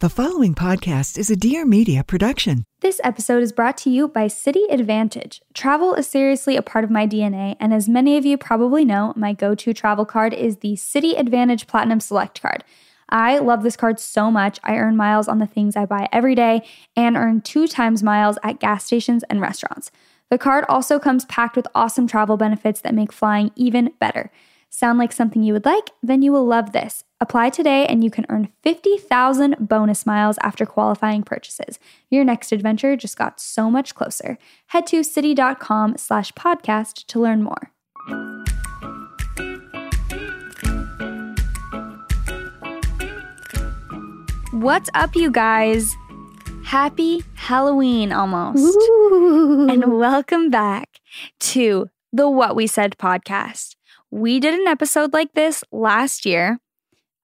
The following podcast is a Dear Media production. This episode is brought to you by Citi AAdvantage. Travel is seriously a part of my DNA, and as many of you probably know, my go to travel card is the Citi AAdvantage Platinum Select card. I love this card so much. I earn miles on the things I buy every day and earn two times miles at gas stations and restaurants. The card also comes packed with awesome travel benefits that make flying even better. Sound like something you would like? Then you will love this. Apply today and you can earn 50,000 bonus miles after qualifying purchases. Your next adventure just got so much closer. Head to citi.com slash podcast to learn more. What's up, you guys? Happy Halloween almost. And welcome back to the What We Said podcast. We did an episode like this last year.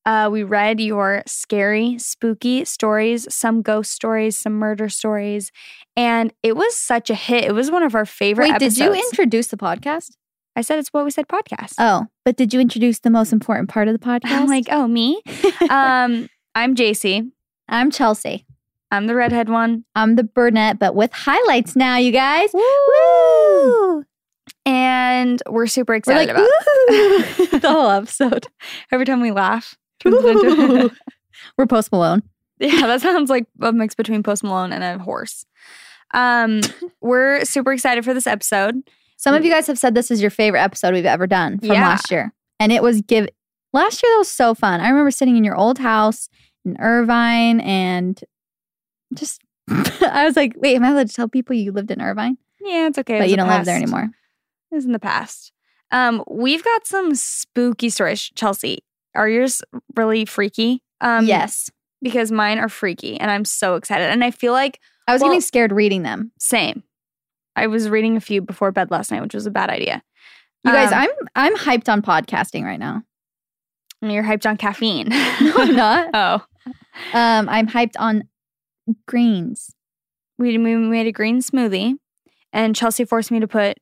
Uh, we read your scary, spooky stories, some ghost stories, some murder stories, and it was such a hit. It was one of our favorite Wait, episodes. did you introduce the podcast? I said it's what we said podcast. Oh, but did you introduce the most important part of the podcast? I'm like, oh, me? um, I'm Jaci. I'm Chelsey. I'm the redhead one. I'm the brunette, but with highlights now, you guys. Woo! And we're super We're excited like, about the whole episode. Every time we laugh, We're Post Malone. Yeah, that sounds like a mix between Post Malone and a horse. Um, we're super excited for this episode. Some of you guys have said this is your favorite episode we've ever done from Yeah. last year. And it was give last year that was so fun. I remember sitting in your old house in Irvine and just I was like, wait, am I allowed to tell people you lived in Irvine? Yeah, it's okay. But you don't live there anymore. Was in the past. Um, we've got some spooky stories. Chelsey, are yours really freaky? Um, yes. because mine are freaky, and I'm so excited. And I feel like I was well- getting scared reading them. same. I was reading a few before bed last night, which was a bad idea. You guys, Um, I'm I'm hyped on podcasting right now. You're hyped on caffeine. No, I'm not. oh, Um, I'm hyped on greens. we, we made a green smoothie, and Chelsey forced me to put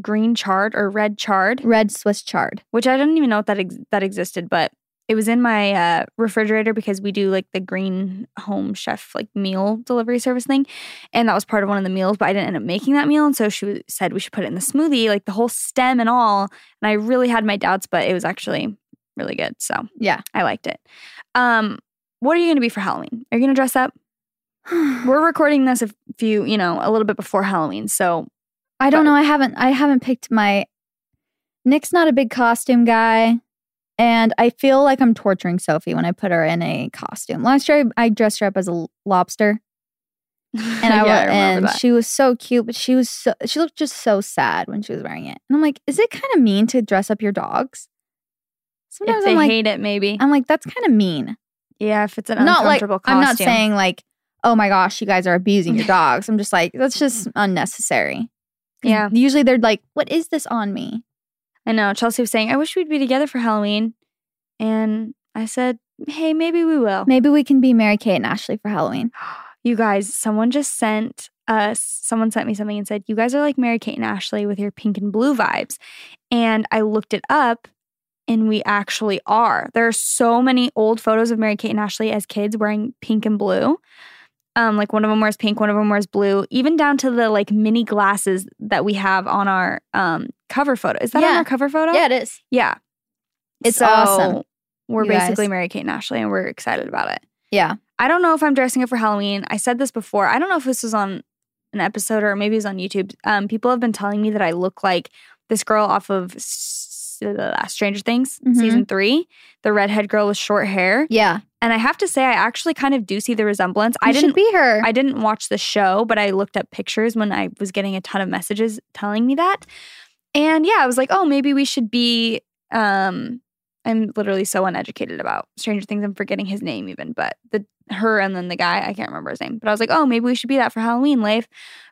green chard or red chard, Red Swiss chard. which I didn't even know that ex- that existed, but it was in my uh, refrigerator because we do like the green home chef like meal delivery service thing, and that was part of one of the meals. But I didn't end up making that meal, and so she said we should put it in the smoothie, like the whole stem and all. And I really had my doubts, but it was actually really good, so Yeah. I liked it. Um, what are you going to be for Halloween? Are you going to dress up? We're recording this a few, you know, a little bit before Halloween, so I don't But- know. I haven't I haven't picked my Nick's not a big costume guy. And I feel like I'm torturing Sophie when I put her in a costume. Last year I, I dressed her up as a lobster. And I, yeah, I and that. she was so cute, but she was so she looked just so sad when she was wearing it. And I'm like, is it kind of mean to dress up your dogs? Sometimes they I'm like, hate it, maybe. I'm like, that's kind of mean. yeah, if it's an not like uncomfortable I'm not saying like, oh my gosh, you guys are abusing your dogs. I'm just like, that's just unnecessary. Yeah. Usually they're like, what is this on me? I know. Chelsey was saying, I wish we'd be together for Halloween. And I said, hey, maybe we will. Maybe we can be Mary Kate and Ashley for Halloween. You guys, someone just sent us, someone sent me something and said, You guys are like Mary Kate and Ashley with your pink and blue vibes. And I looked it up and we actually are. There are so many old photos of Mary Kate and Ashley as kids wearing pink and blue. Um, like one of them wears pink, one of them wears blue, even down to the like mini glasses that we have on our um cover photo. Is that on our cover photo? Yeah, it is. Yeah. It's So, awesome, We're guys. basically Mary Kate and Ashley, and we're excited about it. Yeah. I don't know if I'm dressing up for Halloween. I said this before. I don't know if this was on an episode or maybe it was on YouTube. Um, people have been telling me that I look like this girl off of Stranger Things Mhm. season three, the redhead girl with short hair. Yeah. And I have to say, I actually kind of do see the resemblance. I didn't should be her. I didn't watch the show, but I looked up pictures when I was getting a ton of messages telling me that. And yeah, I was like, oh, maybe we should be. Um, I'm literally so uneducated about Stranger Things. I'm forgetting his name even, but the her and then the guy, I can't remember his name. But I was like, oh, maybe we should be that for Halloween, life.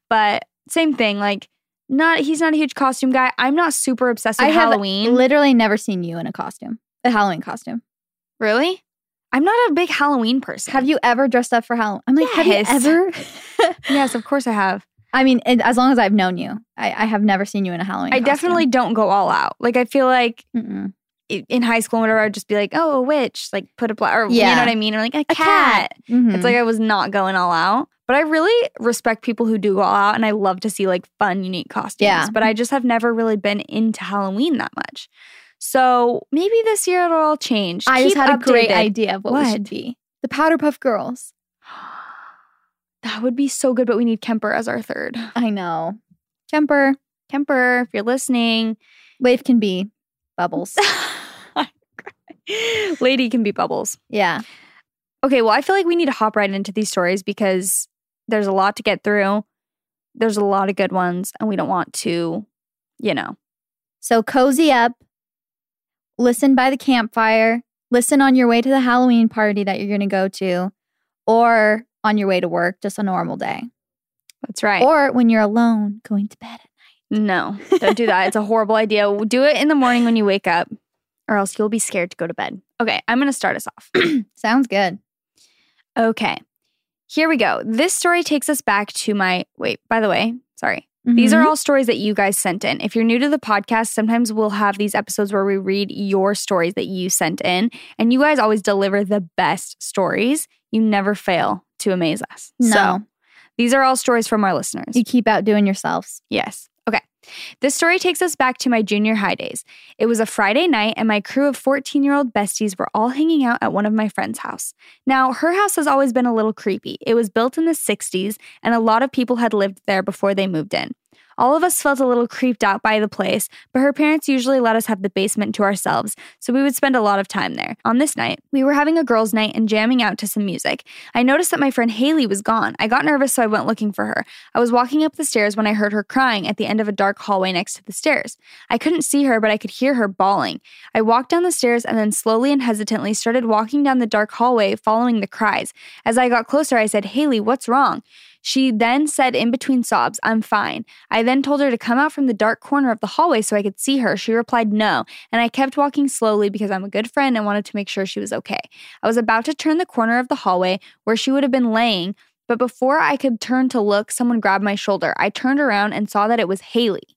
But same thing, like not he's not a huge costume guy. I'm not super obsessed with I have Halloween. literally never seen you in a costume, a Halloween costume. really? I'm not a big Halloween person. Have you ever dressed up for Halloween? I'm like, Yes. have you ever? Yes, of course I have. I mean, as long as I've known you, I, I have never seen you in a Halloween. I costume. definitely don't go all out. Like I feel like Mm-mm. In high school, whatever, I'd just be like, "Oh, a witch!" Like put a bla- or you know what I mean, or like a A cat. cat. Mhm. It's like I was not going all out, but I really respect people who do go all out, and I love to see like fun, unique costumes. Yeah. But I just have never really been into Halloween that much. So maybe this year it'll all change. I just Keep had a great idea of what, we What? should be. The Powerpuff Girls. That would be so good, but we need Kemper as our third. I know. Kemper. Kemper, if you're listening, Wave can be Bubbles. Lady can be Bubbles. yeah. Okay, well, I feel like we need to hop right into these stories because there's a lot to get through. There's a lot of good ones, and we don't want to, you know. So cozy up. Listen by the campfire. Listen on your way to the Halloween party that you're going to go to, or on your way to work, just a normal day, That's right. or when you're alone going to bed. At night. No, don't do that. It's a horrible idea. Do it in the morning when you wake up, or else you'll be scared to go to bed. Okay, I'm going to start us off. Sounds good. okay, here we go. This story takes us back to my. Wait, by the way, sorry. These are Mhm. all stories that you guys sent in. If you're new to the podcast, sometimes we'll have these episodes where we read your stories that you sent in, and you guys always deliver the best stories. You never fail to amaze us. no. So these are all stories from our listeners. you keep outdoing yourselves. Yes. This story takes us back to my junior high days. It was a Friday night, and my crew of 14 year old besties were all hanging out at one of my friend's house. Now, her house has always been a little creepy. It was built in the 60s, and a lot of people had lived there before they moved in. All of us felt a little creeped out by the place, but her parents usually let us have the basement to ourselves, so we would spend a lot of time there. On this night, we were having a girls' night and jamming out to some music. I noticed that my friend Haley was gone. I got nervous, so I went looking for her. I was walking up the stairs when I heard her crying at the end of a dark hallway next to the stairs. I couldn't see her, but I could hear her bawling. I walked down the stairs and then slowly and hesitantly started walking down the dark hallway, following the cries. As I got closer, I said, Haley, what's wrong? She then said in between sobs, I'm fine. I then told her to come out from the dark corner of the hallway so I could see her. She replied no, and I kept walking slowly because I'm a good friend and wanted to make sure she was okay. I was about to turn the corner of the hallway where she would have been laying, but before I could turn to look, someone grabbed my shoulder. I turned around and saw that it was Haley.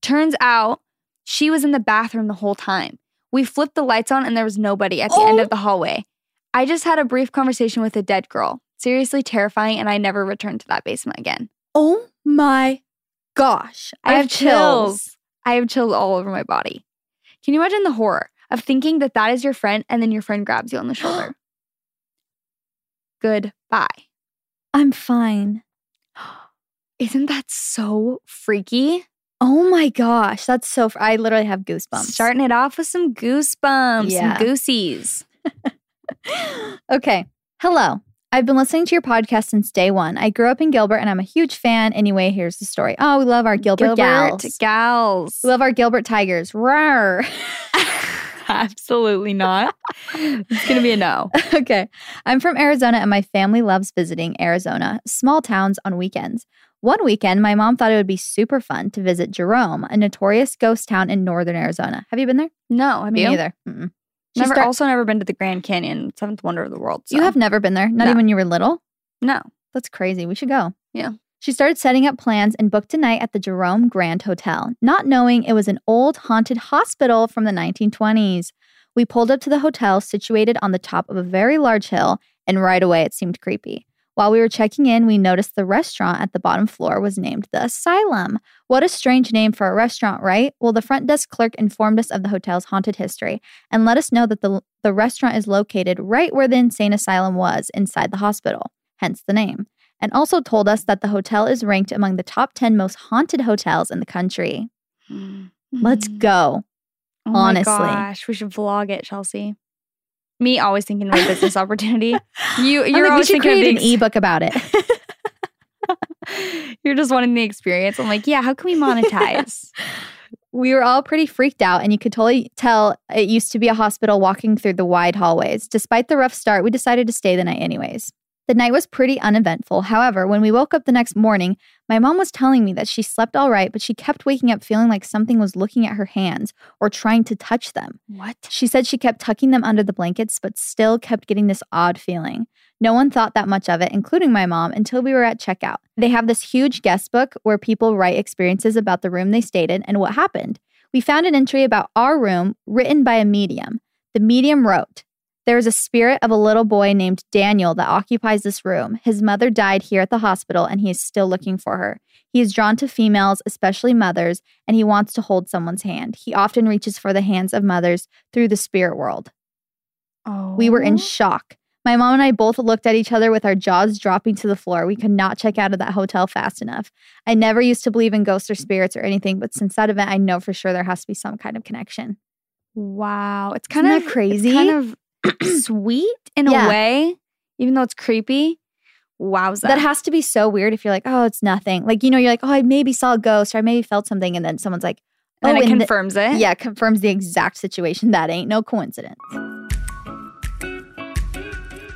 Turns out she was in the bathroom the whole time. We flipped the lights on and there was nobody at the end Oh. of the hallway. I just had a brief conversation with a dead girl. Seriously terrifying, and I never returned to that basement again. Oh my gosh. I have chills. I have chills all over my body. Can you imagine the horror of thinking that that is your friend and then your friend grabs you on the shoulder? Goodbye. I'm fine. Isn't that so freaky? Oh my gosh. That's so. Fr- I literally have goosebumps. Starting it off with some goosebumps, Yeah. some goosies. okay. Hello. I've been listening to your podcast since day one. I grew up in Gilbert and I'm a huge fan. Anyway, here's the story. Oh, we love our Gilbert, gals. gals. We love our Gilbert Tigers. Rawr. Absolutely not. it's gonna be a no. okay. I'm from Arizona and my family loves visiting Arizona, small towns on weekends. One weekend, my mom thought it would be super fun to visit Jerome, a notorious ghost town in northern Arizona. Have you been there? No, I mean, neither. Never, start- also never been to the Grand Canyon, seventh wonder of the world. You have never been there, not No. even when you were little? no. That's crazy. We should go. Yeah. She started setting up plans and booked a night at the Jerome Grand Hotel, not knowing it was an old haunted hospital from the 1920s. We pulled up to the hotel situated on the top of a very large hill, and right away it seemed creepy. While we were checking in, we noticed the restaurant at the bottom floor was named the Asylum. What a strange name for a restaurant, right? Well, the front desk clerk informed us of the hotel's haunted history and let us know that the, the restaurant is located right where the insane asylum was inside the hospital, hence the name, and also told us that the hotel is ranked among the top 10 most haunted hotels in the country. Hmm. Let's go. Oh honestly. gosh, we should vlog it, Chelsey. Me always thinking of a business opportunity. You, you're like, we always should thinking of the an ebook about it. You're just wanting the experience. I'm like, yeah, how can we monetize? we were all pretty freaked out, and you could totally tell it used to be a hospital walking through the wide hallways. Despite the rough start, we decided to stay the night anyways. The night was pretty uneventful. However, when we woke up the next morning, my mom was telling me that she slept all right, but she kept waking up feeling like something was looking at her hands or trying to touch them. what? She said she kept tucking them under the blankets, but still kept getting this odd feeling. No one thought that much of it, including my mom, until we were at checkout. They have this huge guest book where people write experiences about the room they stayed in and what happened. We found an entry about our room written by a medium. The medium wrote, There is a spirit of a little boy named Daniel that occupies this room. His mother died here at the hospital and he is still looking for her. He is drawn to females, especially mothers, and he wants to hold someone's hand. He often reaches for the hands of mothers through the spirit world. Oh, We were in shock. My mom and I both looked at each other with our jaws dropping to the floor. We could not check out of that hotel fast enough. I never used to believe in ghosts or spirits or anything, but since that event, I know for sure there has to be some kind of connection. Wow, it's kind Isn't of crazy? Kind of sweet in Yeah. a way, even though it's creepy. Wowza. That has to be so weird if you're like, oh, it's nothing. Like, you know, you're like, oh, I maybe saw a ghost or I maybe felt something. And then someone's like, oh, and it and confirms it. yeah, confirms the exact situation. That ain't no coincidence.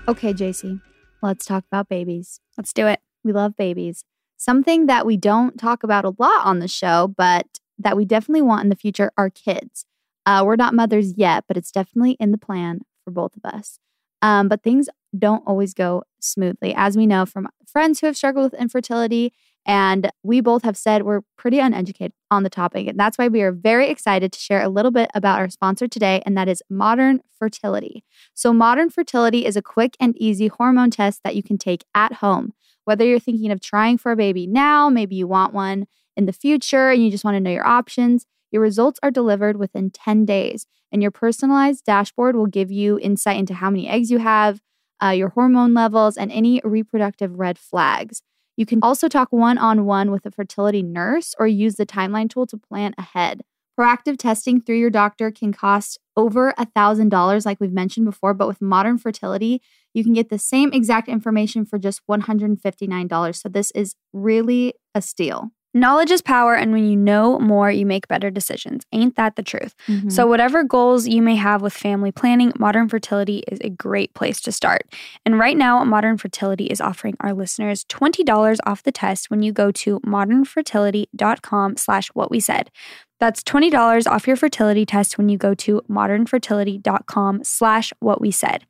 Okay, Jaci, let's talk about babies. Let's do it. We love babies. Something that we don't talk about a lot on the show, but that we definitely want in the future are kids. Uh, we're not mothers yet, but it's definitely in the plan for both of us. Um, but things don't always go smoothly, as we know from friends who have struggled with infertility. And we both have said we're pretty uneducated on the topic. And that's why we are very excited to share a little bit about our sponsor today, and that is Modern Fertility. So, Modern Fertility is a quick and easy hormone test that you can take at home. Whether you're thinking of trying for a baby now, maybe you want one in the future and you just want to know your options, your results are delivered within 10 days. And your personalized dashboard will give you insight into how many eggs you have, uh, your hormone levels, and any reproductive red flags. You can also talk one on one with a fertility nurse or use the timeline tool to plan ahead. Proactive testing through your doctor can cost over $1,000, like we've mentioned before, but with modern fertility, you can get the same exact information for just $159. So this is really a steal. Knowledge is power, and when you know more, you make better decisions. Ain't that the truth? Mm-hmm. So, whatever goals you may have with family planning, Modern Fertility is a great place to start. And right now, Modern Fertility is offering our listeners $20 off the test when you go to modernfertility.com slash what we said. That's $20 off your fertility test when you go to modernfertility.com slash what we said.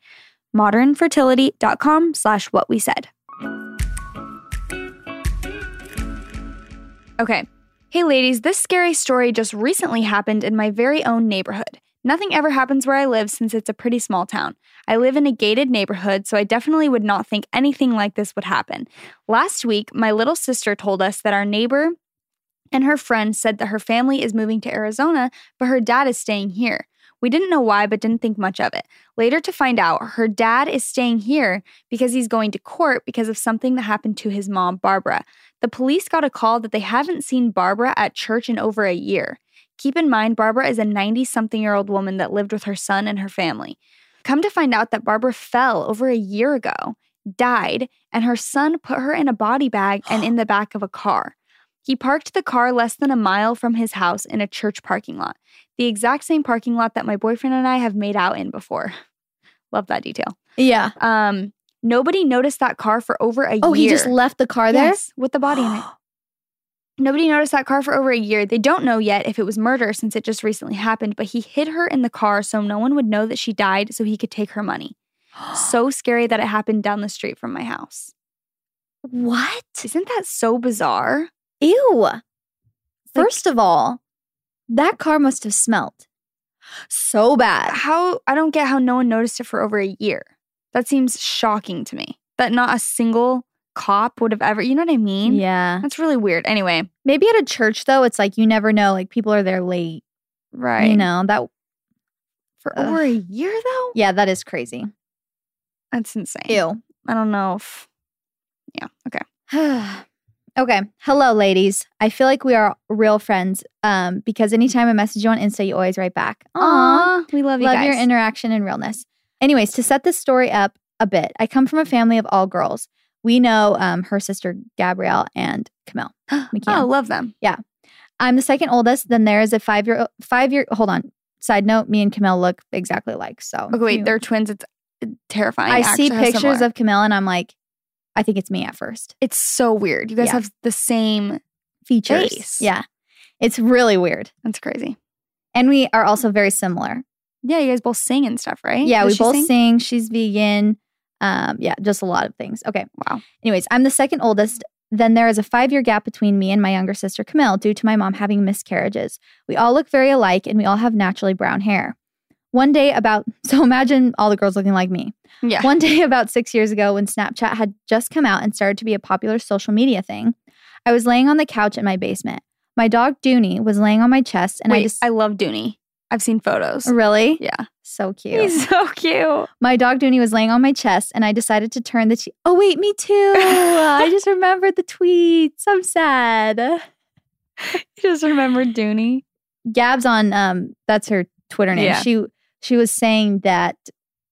modernfertility.com slash what we said. Okay. Hey, ladies, this scary story just recently happened in my very own neighborhood. Nothing ever happens where I live since it's a pretty small town. I live in a gated neighborhood, so I definitely would not think anything like this would happen. Last week, my little sister told us that our neighbor and her friend said that her family is moving to Arizona, but her dad is staying here. We didn't know why, but didn't think much of it. Later to find out, her dad is staying here because he's going to court because of something that happened to his mom, Barbara. The police got a call that they haven't seen Barbara at church in over a year. Keep in mind, Barbara is a 90 something year old woman that lived with her son and her family. Come to find out that Barbara fell over a year ago, died, and her son put her in a body bag and in the back of a car. He parked the car less than a mile from his house in a church parking lot, the exact same parking lot that my boyfriend and I have made out in before. Love that detail. yeah. Um, nobody noticed that car for over a Oh, year. he just left the car there? Yes, with the body in it. Nobody noticed that car for over a year. They don't know yet if it was murder since it just recently happened, but he hid her in the car so no one would know that she died so he could take her money. so scary that it happened down the street from my house. what? Isn't that so bizarre? Ew. First of all, that car must have smelled so bad. How I don't get how no one noticed it for over a year. That seems shocking to me. that not a single cop would have ever, you know what I mean? Yeah. That's really weird. Anyway, Maybe at a church though, it's like you never know. Like people are there late. right. You know that. for Ugh. over a year though? Yeah, that is crazy. That's insane. Ew. I don't know if, yeah, okay. okay. Hello, ladies. I feel like we are real friends. Um, because anytime I message you on Insta, you always write back. Aw. We love you Love guys. your interaction and realness. Anyways, to set this story up a bit, I come from a family of all girls. We know um, her sister Gabrielle and Camille. Oh, love them. Yeah. I'm the second oldest. Then there is a five year five year. Hold on. Side note: Me and Camille look exactly alike. So Okay, wait, you- they're twins. It's uh, terrifying. I actually see pictures of Camille and I'm like, I think it's me at first. It's so weird. You guys Yeah. have the same. Features. Face. Yeah, it's really weird. That's crazy. And we are also very similar. Yeah, you guys both sing and stuff, right? Yeah, Does we both sing? sing? She's vegan. Um, yeah, just a lot of things. Okay. Wow. Anyways, I'm the second oldest. Then there is a five year gap between me and my younger sister Camille due to my mom having miscarriages. We all look very alike and we all have naturally brown hair. One day, about, so imagine all the girls looking like me. Yeah. One day, about six years ago, when Snapchat had just come out and started to be a popular social media thing, I was laying on the couch in my basement. My dog Dooney was laying on my chest, and Wait, I just I love Dooney. I've seen photos. really Yeah. so cute. He's so cute. My dog Dooney was laying on my chest, and I decided to turn the. T- oh wait, me too. I just remembered the tweets. I'm sad. You just remembered Dooney. Gabs on um, that's her Twitter name. Yeah. She she was saying that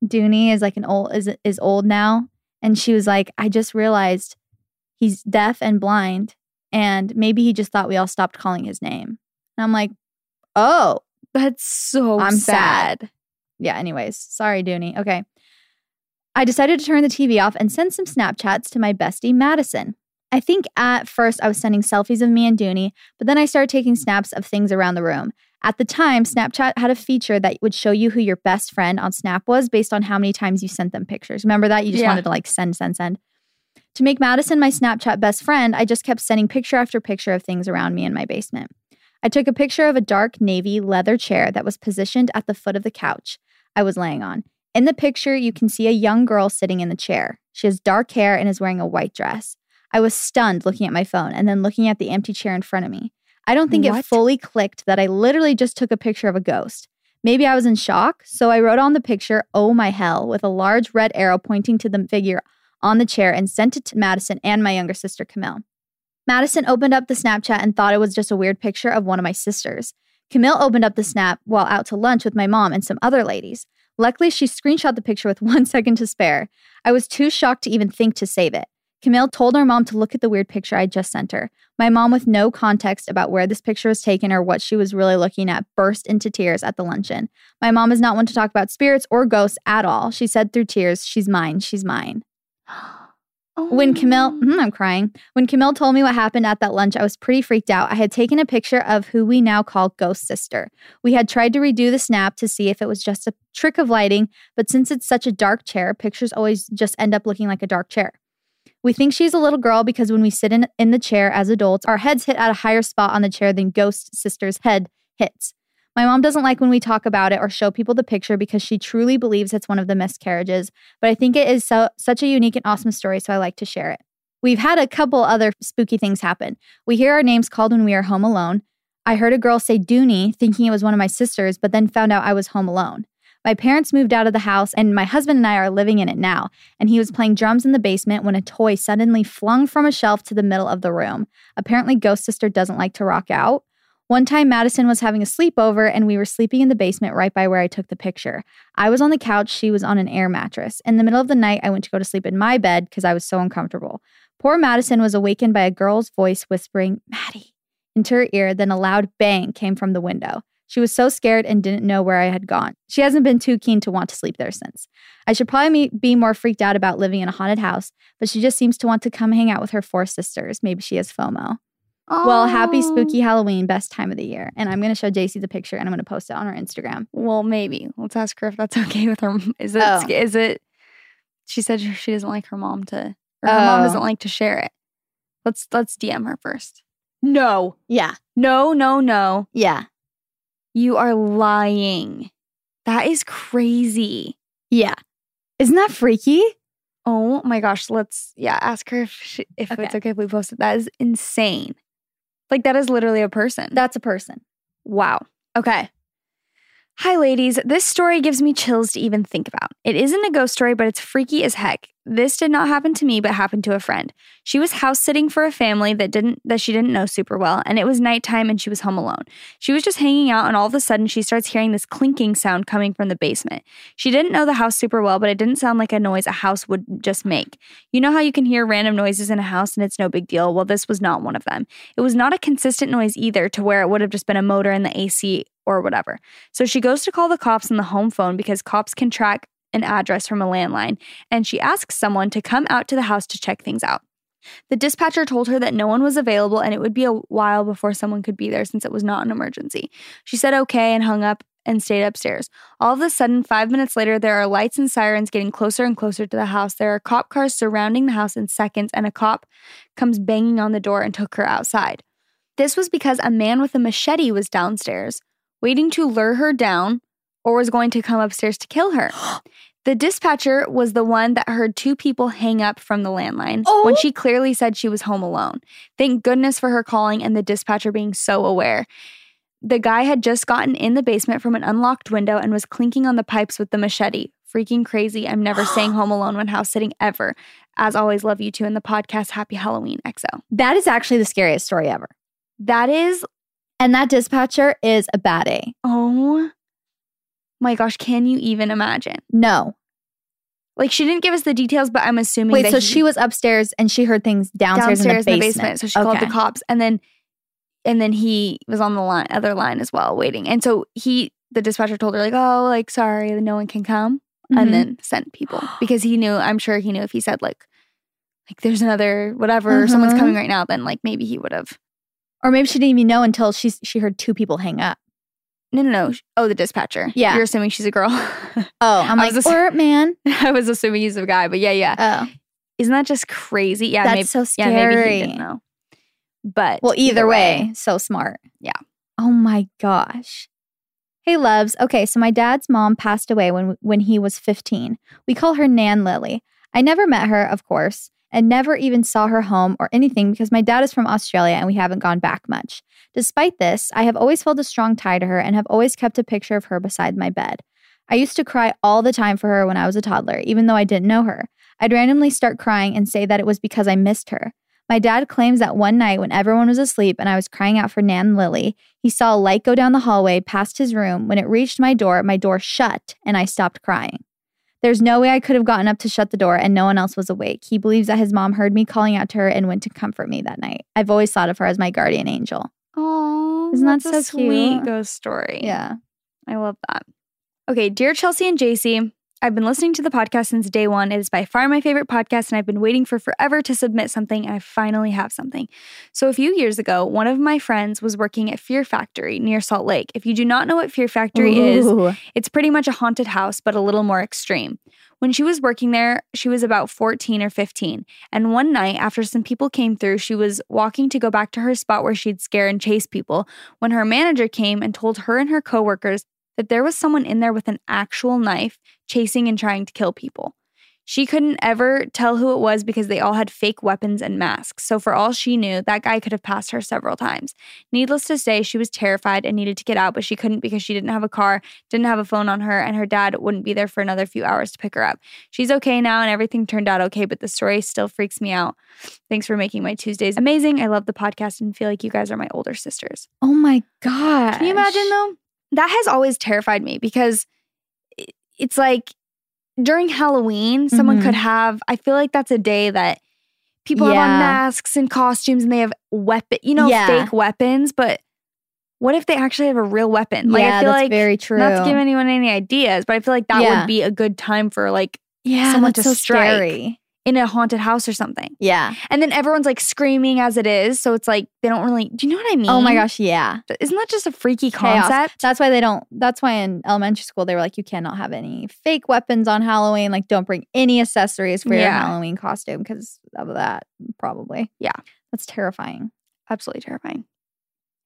Dooney is like an old is is old now, and she was like, I just realized he's deaf and blind, and maybe he just thought we all stopped calling his name. And I'm like, oh, That's so I'm sad. sad. Yeah, anyways, sorry, Dooney. Okay. I decided to turn the TV off and send some Snapchats to my bestie, Madison. I think at first I was sending selfies of me and Dooney, but then I started taking snaps of things around the room. At the time, Snapchat had a feature that would show you who your best friend on Snap was based on how many times you sent them pictures. Remember that? You just Yeah. wanted to like send, send, send. To make Madison my Snapchat best friend, I just kept sending picture after picture of things around me in my basement. I took a picture of a dark navy leather chair that was positioned at the foot of the couch I was laying on. In the picture, you can see a young girl sitting in the chair. She has dark hair and is wearing a white dress. I was stunned looking at my phone and then looking at the empty chair in front of me. I don't think it fully clicked that I literally just took a picture of a ghost. Maybe I was in shock, so I wrote on the picture, Oh my hell, with a large red arrow pointing to the figure on the chair and sent it to Madison and my younger sister, Camille. Madison opened up the Snapchat and thought it was just a weird picture of one of my sisters. Camille opened up the snap while out to lunch with my mom and some other ladies. Luckily, she screenshot the picture with one second to spare. I was too shocked to even think to save it. Camille told our mom to look at the weird picture I just sent her. My mom, with no context about where this picture was taken or what she was really looking at, burst into tears at the luncheon. My mom is not one to talk about spirits or ghosts at all. She said through tears, She's mine, she's mine. When Camille, Oh. Mhm, I'm crying. When Camille told me what happened at that lunch, I was pretty freaked out. I had taken a picture of who we now call Ghost Sister. We had tried to redo the snap to see if it was just a trick of lighting, but since it's such a dark chair, pictures always just end up looking like a dark chair. We think she's a little girl because when we sit in, in the chair as adults, our heads hit at a higher spot on the chair than Ghost Sister's head hits. My mom doesn't like when we talk about it or show people the picture because she truly believes it's one of the miscarriages, but I think it is so, such a unique and awesome story, so I like to share it. We've had a couple other spooky things happen. We hear our names called when we are home alone. I heard a girl say Dooney, thinking it was one of my sisters, but then found out I was home alone. My parents moved out of the house, and my husband and I are living in it now. And he was playing drums in the basement when a toy suddenly flung from a shelf to the middle of the room. Apparently, Ghost Sister doesn't like to rock out. One time, Madison was having a sleepover, and we were sleeping in the basement right by where I took the picture. I was on the couch, she was on an air mattress. In the middle of the night, I went to go to sleep in my bed because I was so uncomfortable. Poor Madison was awakened by a girl's voice whispering, Maddie, into her ear, then a loud bang came from the window. She was so scared and didn't know where I had gone. She hasn't been too keen to want to sleep there since. I should probably be more freaked out about living in a haunted house, but she just seems to want to come hang out with her four sisters. Maybe she has FOMO. Well, happy spooky Halloween, best time of the year. And I'm going to show Jaci the picture and I'm going to post it on her Instagram. Well, maybe. Let's ask her if that's okay with her. Is it? Oh. Is it? She said she doesn't like her mom to, or her mom Oh. doesn't like to share it. Let's let's DM her first. No, Yeah. no, no, no. Yeah. You are lying. That is crazy. Yeah. Isn't that freaky? Oh my gosh, let's yeah, ask her if she, if it's Okay. okay if we post it. That is insane. Like that is literally a person. That's a person. Wow. Okay. Hi, ladies. This story gives me chills to even think about. It isn't a ghost story, but it's freaky as heck. This did not happen to me, but happened to a friend. She was house sitting for a family that didn't that she didn't know super well, and it was nighttime and she was home alone. She was just hanging out, and all of a sudden she starts hearing this clinking sound coming from the basement. She didn't know the house super well, but it didn't sound like a noise a house would just make. You know how you can hear random noises in a house and it's no big deal? Well, this was not one of them. It was not a consistent noise either, to where it would have just been a motor in the AC or whatever. So she goes to call the cops on the home phone because cops can track an address from a landline, and she asks someone to come out to the house to check things out. The dispatcher told her that no one was available and it would be a while before someone could be there since it was not an emergency. She said okay and hung up and stayed upstairs. All of a sudden, five minutes later, there are lights and sirens getting closer and closer to the house. There are cop cars surrounding the house in seconds, and a cop comes banging on the door and took her outside. This was because a man with a machete was downstairs, waiting to lure her down or was going to come upstairs to kill her. The dispatcher was the one that heard two people hang up from the landline when Oh. she clearly said she was home alone. Thank goodness for her calling and the dispatcher being so aware. The guy had just gotten in the basement from an unlocked window and was clinking on the pipes with the machete. Freaking crazy. I'm never staying home alone when house sitting ever. As always, love you too in the podcast. Happy Halloween, XO. That is actually the scariest story ever. That is, And that dispatcher is a bad A. oh my gosh, can you even imagine? No. Like she didn't give us the details, but I'm assuming Wait, so he- she was upstairs and she heard things downstairs, downstairs in, the basement. So she called the cops, and then and then he was on the line, other line as well, waiting. And so he, the dispatcher, told her like, "Oh, like sorry, no one can come," Mhm. and then sent people because he knew. I'm sure he knew if he said like, like there's another whatever, someone's Mhm. coming right now, then like maybe he would have. Or maybe she didn't even know until she she heard two people hang up. No, no, no. Oh, the dispatcher. Yeah. you're assuming she's a girl. Oh, I'm like, was or man. I was assuming he's a guy, but yeah, yeah. Oh, Isn't that just crazy? Yeah, that's maybe. so Yeah, maybe he scary. didn't know. But well, either way, so smart. Yeah. Oh my gosh. Hey, loves. Okay, so my dad's mom passed away when when he was 15. We call her Nan Lily. I never met her, of course, and never even saw her home or anything because my dad is from Australia and we haven't gone back much. Despite this, I have always felt a strong tie to her and have always kept a picture of her beside my bed. I used to cry all the time for her when I was a toddler, even though I didn't know her. I'd randomly start crying and say that it was because I missed her. My dad claims that one night when everyone was asleep and I was crying out for Nan Lily, he saw a light go down the hallway past his room. When it reached my door, my door shut and I stopped crying. There's no way I could have gotten up to shut the door and no one else was awake. He believes that his mom heard me calling out to her and went to comfort me that night. I've always thought of her as my guardian angel. Oh, Isn't that so a sweet cute? ghost story? Yeah. I love that. Okay, dear Chelsey and Jaci, I've been listening to the podcast since day one. It is by far my favorite podcast, and I've been waiting for forever to submit something, and I finally have something. So, a few years ago, one of my friends was working at Fear Factory near Salt Lake. If you do not know what Fear Factory is, it's pretty much a haunted house, but a little more extreme. When she was working there, she was about 14 or 15. And one night, after some people came through, she was walking to go back to her spot where she'd scare and chase people when her manager came and told her and her coworkers that there was someone in there with an actual knife chasing and trying to kill people. She couldn't ever tell who it was because they all had fake weapons and masks. So, for all she knew, that guy could have passed her several times. Needless to say, she was terrified and needed to get out, but she couldn't because she didn't have a car, didn't have a phone on her, and her dad wouldn't be there for another few hours to pick her up. She's okay now and everything turned out okay, but the story still freaks me out. Thanks for making my Tuesdays amazing. I love the podcast and feel like you guys are my older sisters. Oh my god. Can you imagine though? That has always terrified me because it's like during Halloween, someone Mhm. could have, I feel like that's a day that people have on masks and costumes and they have weapon, you know, Yeah. fake weapons, but what if they actually have a real weapon? Like yeah, I feel that's like very true. not to give anyone any ideas, but I feel like that Yeah. would be a good time for like yeah, someone to so strike. scary. In a haunted house or something. Yeah. And then everyone's like screaming as it is, so it's like they don't really do you know what I mean? Oh my gosh, yeah. Isn't that just a freaky Chaos. concept? That's why they don't. That's why in elementary school they were like, you cannot have any fake weapons on Halloween. Like, don't bring any accessories for your Halloween costume because of that. Probably. Yeah. That's terrifying. Absolutely terrifying.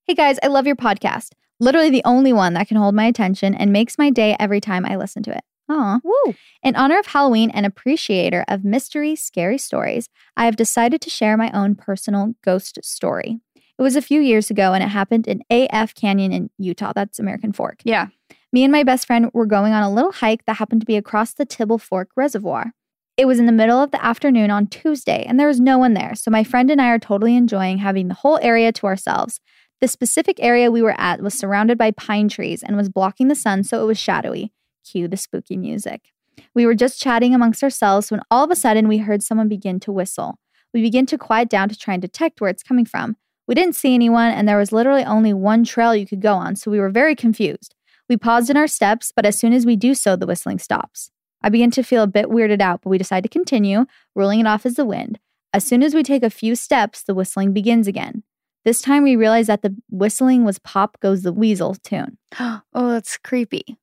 Hey guys, I love your podcast. Literally the only one that can hold my attention and makes my day every time I listen to it. Aw. Woo. In honor of Halloween and appreciator of mystery, scary stories, I have decided to share my own personal ghost story. It was a few years ago and it happened in AF Canyon in Utah. That's American Fork. Yeah. Me and my best friend were going on a little hike that happened to be across the Tibble Fork Reservoir. It was in the middle of the afternoon on Tuesday, and there was no one there, so my friend and I are totally enjoying having the whole area to ourselves. The specific area we were at was surrounded by pine trees and was blocking the sun, so it was shadowy. Cue the spooky music. We were just chatting amongst ourselves when all of a sudden we heard someone begin to whistle. We began to quiet down to try and detect where it's coming from. We didn't see anyone, and there was literally only one trail you could go on, so we were very confused. We paused in our steps, but as soon as we do so, the whistling stops. I begin to feel a bit weirded out, but we decide to continue, ruling it off as the wind. As soon as we take a few steps, the whistling begins again. This time we realize that the whistling was Pop Goes the Weasel tune, oh, that's creepy.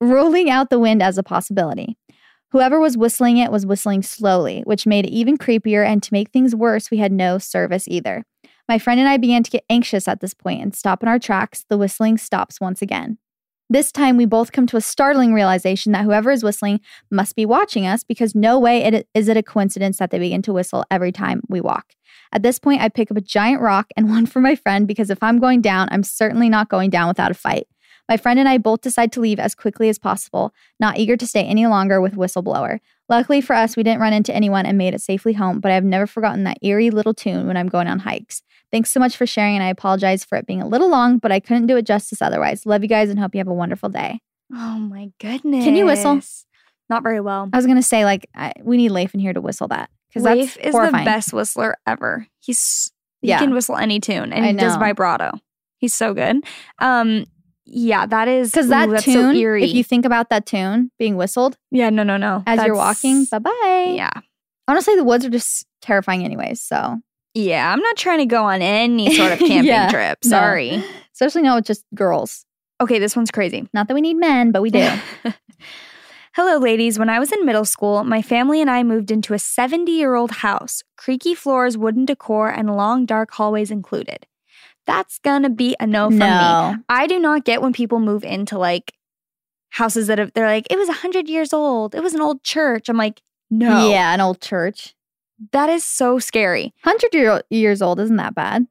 Ruling out the wind as a possibility. Whoever was whistling it was whistling slowly, which made it even creepier, and to make things worse, we had no service either. My friend and I began to get anxious at this point and stop in our tracks. The whistling stops once again. This time, we both come to a startling realization that whoever is whistling must be watching us because no way it is it a coincidence that they begin to whistle every time we walk. At this point, I pick up a giant rock and one for my friend because if I'm going down, I'm certainly not going down without a fight. My friend and I both decide to leave as quickly as possible, not eager to stay any longer with Whistleblower. Luckily for us, we didn't run into anyone and made it safely home, but I've never forgotten that eerie little tune when I'm going on hikes. Thanks so much for sharing, and I apologize for it being a little long, but I couldn't do it justice otherwise. Love you guys and hope you have a wonderful day. Oh my goodness. Can you whistle? Not very well. I was gonna say like I, we need Leif in here to whistle that because that's Leif is horrifying. the best whistler ever. He's he Yeah. can whistle any tune and he does vibrato. He's so good. Um yeah, that is because that that's tune. so eerie. If you think about that tune being whistled yeah, no, no, no. as you're walking, bye bye. Yeah. Honestly, the woods are just terrifying, anyways. So Yeah, I'm not trying to go on any sort of camping Yeah, trip. no. Sorry. especially not with just girls. Okay, this one's crazy. Not that we need men, but we do. Hello, ladies. When I was in middle school, my family and I moved into a 70 year old house, creaky floors, wooden decor, and long, dark hallways included. That's gonna be a no from me. I do not get when people move into like houses that have, they're like, it was 100 years old. It was an old church. I'm like, no. Yeah, an old church. That is so scary. Hundred year, years old isn't that bad?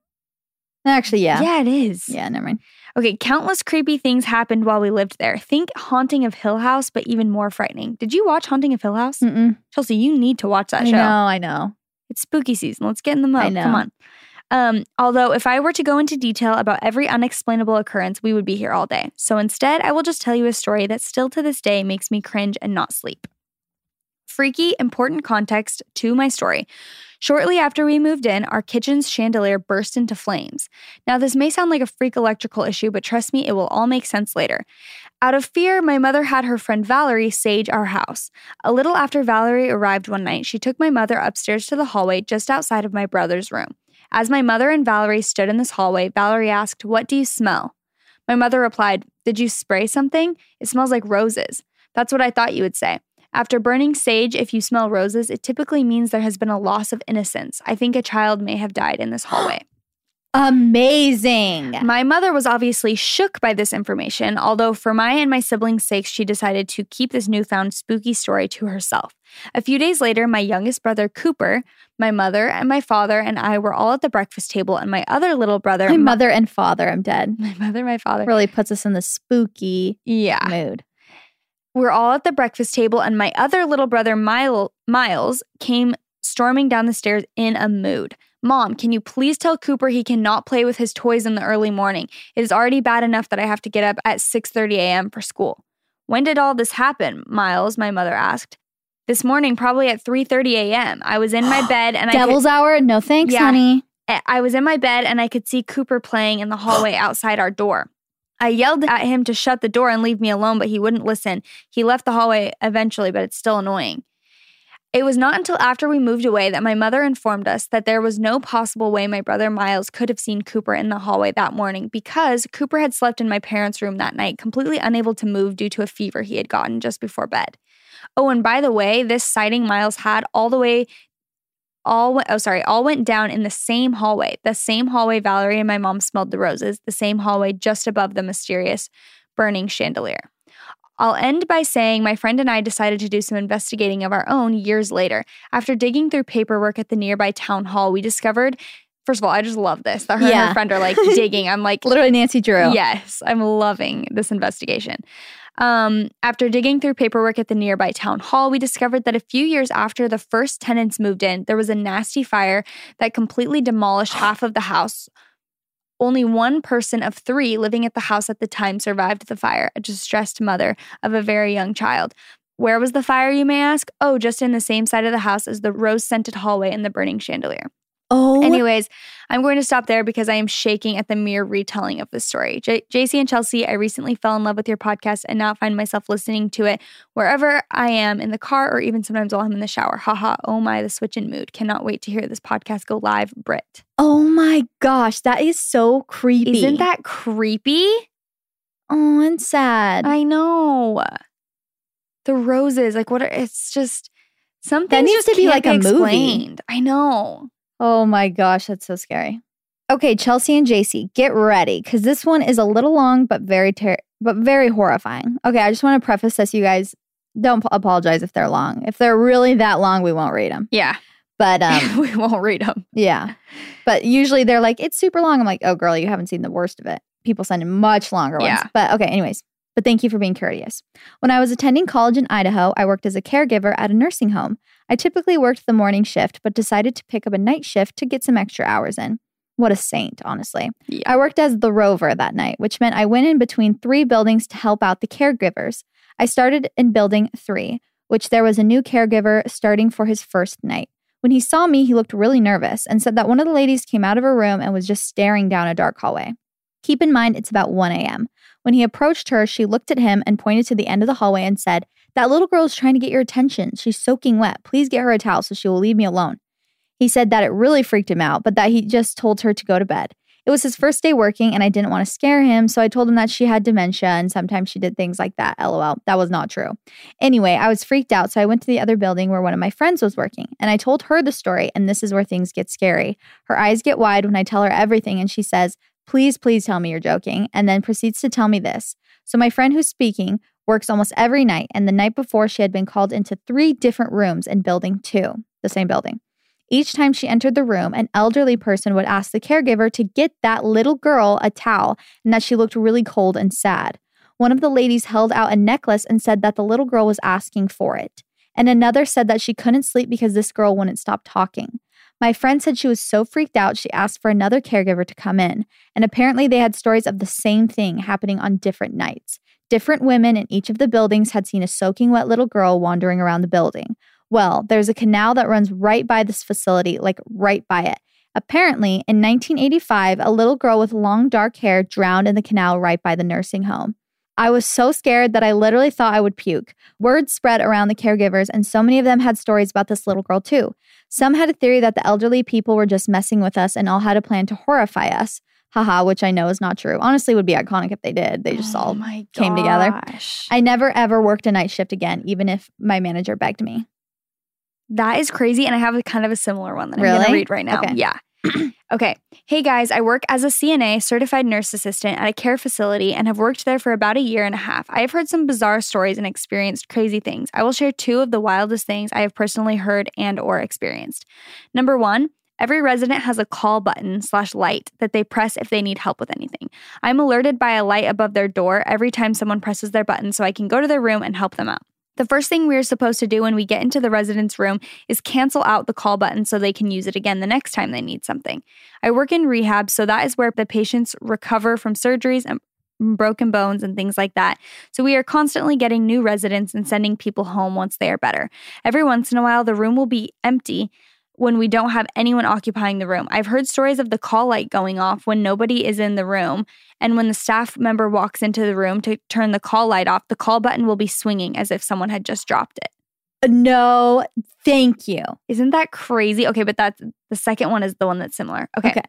Actually, yeah. Yeah, it is. Yeah, never mind. Okay, countless creepy things happened while we lived there. Think Haunting of Hill House, but even more frightening. Did you watch Haunting of Hill House? Mm-mm. Chelsey, you need to watch that I show. know, I know. It's spooky season. Let's get in the mode. Know. Come on. Um, although, if I were to go into detail about every unexplainable occurrence, we would be here all day. So instead, I will just tell you a story that still to this day makes me cringe and not sleep. Freaky, important context to my story. Shortly after we moved in, our kitchen's chandelier burst into flames. Now, this may sound like a freak electrical issue, but trust me, it will all make sense later. Out of fear, my mother had her friend Valerie sage our house. A little after Valerie arrived one night, she took my mother upstairs to the hallway just outside of my brother's room. As my mother and Valerie stood in this hallway, Valerie asked, What do you smell? My mother replied, Did you spray something? It smells like roses. That's what I thought you would say. After burning sage, if you smell roses, it typically means there has been a loss of innocence. I think a child may have died in this hallway. Amazing. My mother was obviously shook by this information, although for my and my siblings' sakes, she decided to keep this newfound spooky story to herself. A few days later, my youngest brother, Cooper, my mother, and my father and I were all at the breakfast table, and my other little brother, My mother and father, I'm dead. my mother, my father, Really puts us in the spooky yeah, mood. we're all at the breakfast table, and my other little brother, Mile- Miles, came storming down the stairs in a mood. Mom, can you please tell Cooper he cannot play with his toys in the early morning? It is already bad enough that I have to get up at 6:30 a.m. for school. When did all this happen? Miles, my mother asked. This morning, probably at 3:30 a.m. I was in my bed and I could- Devil's hour? No thanks, Yeah. honey. I- I was in my bed and I could see Cooper playing in the hallway outside our door. I yelled at him to shut the door and leave me alone, but he wouldn't listen. He left the hallway eventually, but it's still annoying. It was not until after we moved away that my mother informed us that there was no possible way my brother Miles could have seen Cooper in the hallway that morning because Cooper had slept in my parents' room that night, completely unable to move due to a fever he had gotten just before bed. Oh, and by the way, this sighting Miles had all the way all went, oh sorry, all went down in the same hallway. The same hallway Valerie and my mom smelled the roses, the same hallway just above the mysterious burning chandelier. I'll end by saying my friend and I decided to do some investigating of our own years later. After digging through paperwork at the nearby town hall, we discovered First of all, I just love this. That her and her friend are like digging. I'm like, Literally Nancy Drew. Yes, I'm loving this investigation. Um, after digging through paperwork at the nearby town hall, we discovered that a few years after the first tenants moved in, there was a nasty fire that completely demolished half of the house. Only one person of three living at the house at the time survived the fire, a distressed mother of a very young child. Where was the fire, you may ask? Oh, just in the same side of the house as the rose scented hallway and the burning chandelier. Oh, Anyways, I'm going to stop there because I am shaking at the mere retelling of this story. J- Jaci and Chelsey, I recently fell in love with your podcast and now find myself listening to it wherever I am in the car or even sometimes while I'm in the shower. Haha, oh my, the switch in mood. Cannot wait to hear this podcast go live. Brit. oh my gosh, that is so creepy. Isn't that creepy? Oh, and sad. I know. The roses, like what are, it's just something That needs just to be like a movie. explained. I know. Oh my gosh, that's so scary. Okay, Chelsey and Jaci, get ready because this one is a little long but very ter- but very horrifying. Okay, I just want to preface this, you guys. Don't p- apologize if they're long. If they're really that long, we won't read them. Yeah. But um, we won't read them. yeah. But usually they're like, it's super long. I'm like, oh girl, you haven't seen the worst of it. People send in much longer ones. Yeah. But okay, anyways. But thank you for being courteous. When I was attending college in Idaho, I worked as a caregiver at a nursing home. I typically worked the morning shift, but decided to pick up a night shift to get some extra hours in. What a saint, honestly. Yeah. I worked as the rover that night, which meant I went in between three buildings to help out the caregivers. I started in building three, which there was a new caregiver starting for his first night. When he saw me, he looked really nervous and said that one of the ladies came out of her room and was just staring down a dark hallway. Keep in mind, it's about 1 a.m. When he approached her, she looked at him and pointed to the end of the hallway and said, That little girl is trying to get your attention. She's soaking wet. Please get her a towel so she will leave me alone. He said that it really freaked him out, but that he just told her to go to bed. It was his first day working, and I didn't want to scare him, so I told him that she had dementia and sometimes she did things like that. LOL. That was not true. Anyway, I was freaked out, so I went to the other building where one of my friends was working, and I told her the story, and this is where things get scary. Her eyes get wide when I tell her everything, and she says, Please, please tell me you're joking, and then proceeds to tell me this. So, my friend who's speaking works almost every night, and the night before, she had been called into three different rooms in building two, the same building. Each time she entered the room, an elderly person would ask the caregiver to get that little girl a towel and that she looked really cold and sad. One of the ladies held out a necklace and said that the little girl was asking for it. And another said that she couldn't sleep because this girl wouldn't stop talking. My friend said she was so freaked out, she asked for another caregiver to come in. And apparently, they had stories of the same thing happening on different nights. Different women in each of the buildings had seen a soaking wet little girl wandering around the building. Well, there's a canal that runs right by this facility, like right by it. Apparently, in 1985, a little girl with long dark hair drowned in the canal right by the nursing home. I was so scared that I literally thought I would puke. Word spread around the caregivers, and so many of them had stories about this little girl too. Some had a theory that the elderly people were just messing with us and all had a plan to horrify us. Haha, which I know is not true. Honestly, would be iconic if they did. They just all Oh my came together. I never ever worked a night shift again, even if my manager begged me. That is crazy. And I have a kind of a similar one that I'm going to read right now. Okay. Yeah. okay. Hey guys, I work as a CNA, certified nurse assistant at a care facility, and have worked there for about a year and a half. I have heard some bizarre stories and experienced crazy things. I will share two of the wildest things I have personally heard and or experienced. Number one, Every resident has a call button slash light that they press if they need help with anything. I'm alerted by a light above their door every time someone presses their button so I can go to their room and help them out. The first thing we're supposed to do when we get into the resident's room is cancel out the call button so they can use it again the next time they need something. I work in rehab, so that is where the patients recover from surgeries and broken bones and things like that. So we are constantly getting new residents and sending people home once they are better. Every once in a while, the room will be empty when we don't have anyone occupying the room. I've heard stories of the call light going off when nobody is in the room. And when the staff member walks into the room to turn the call light off, the call button will be swinging as if someone had just dropped it. No, thank you. Isn't that crazy? Okay, but that's the second one is the one that's similar. Okay. Okay.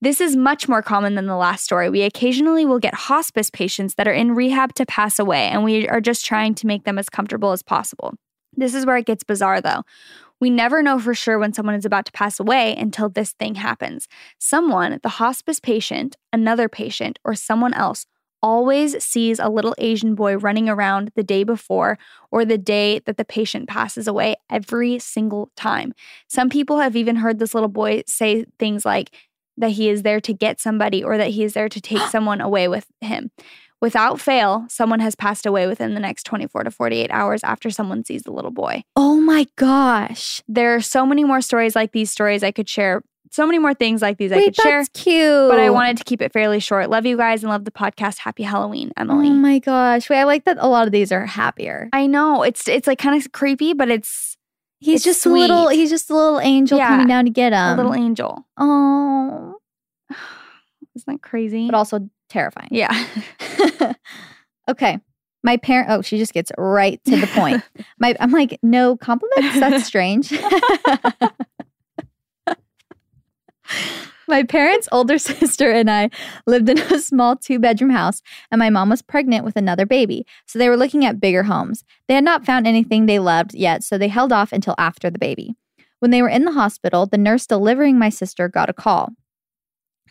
This is much more common than the last story. We occasionally will get hospice patients that are in rehab to pass away, and we are just trying to make them as comfortable as possible. This is where it gets bizarre though. We never know for sure when someone is about to pass away until this thing happens. Someone, the hospice patient, another patient, or someone else always sees a little Asian boy running around the day before or the day that the patient passes away every single time. Some people have even heard this little boy say things like that he is there to get somebody or that he is there to take someone away with him. Without fail, someone has passed away within the next 24 to 48 hours after someone sees the little boy. Oh my gosh. There are so many more stories like these stories I could share. So many more things like these I Wait, could share. that's cute. But I wanted to keep it fairly short. Love you guys and love the podcast. Happy Halloween, Emily. Oh my gosh. Wait, I like that a lot of these are happier. I know it's it's like kind of creepy, but it's He's It's just a little he's just a little angel Yeah, coming down to get him. a little angel. Oh. Isn't that crazy? But also terrifying. yeah. okay. My parent oh, she just gets right to the point. My I'm like, no compliments? That's strange. My parents' older sister and I lived in a small two bedroom house, and my mom was pregnant with another baby. So they were looking at bigger homes. They had not found anything they loved yet, so they held off until after the baby. When they were in the hospital, the nurse delivering my sister got a call.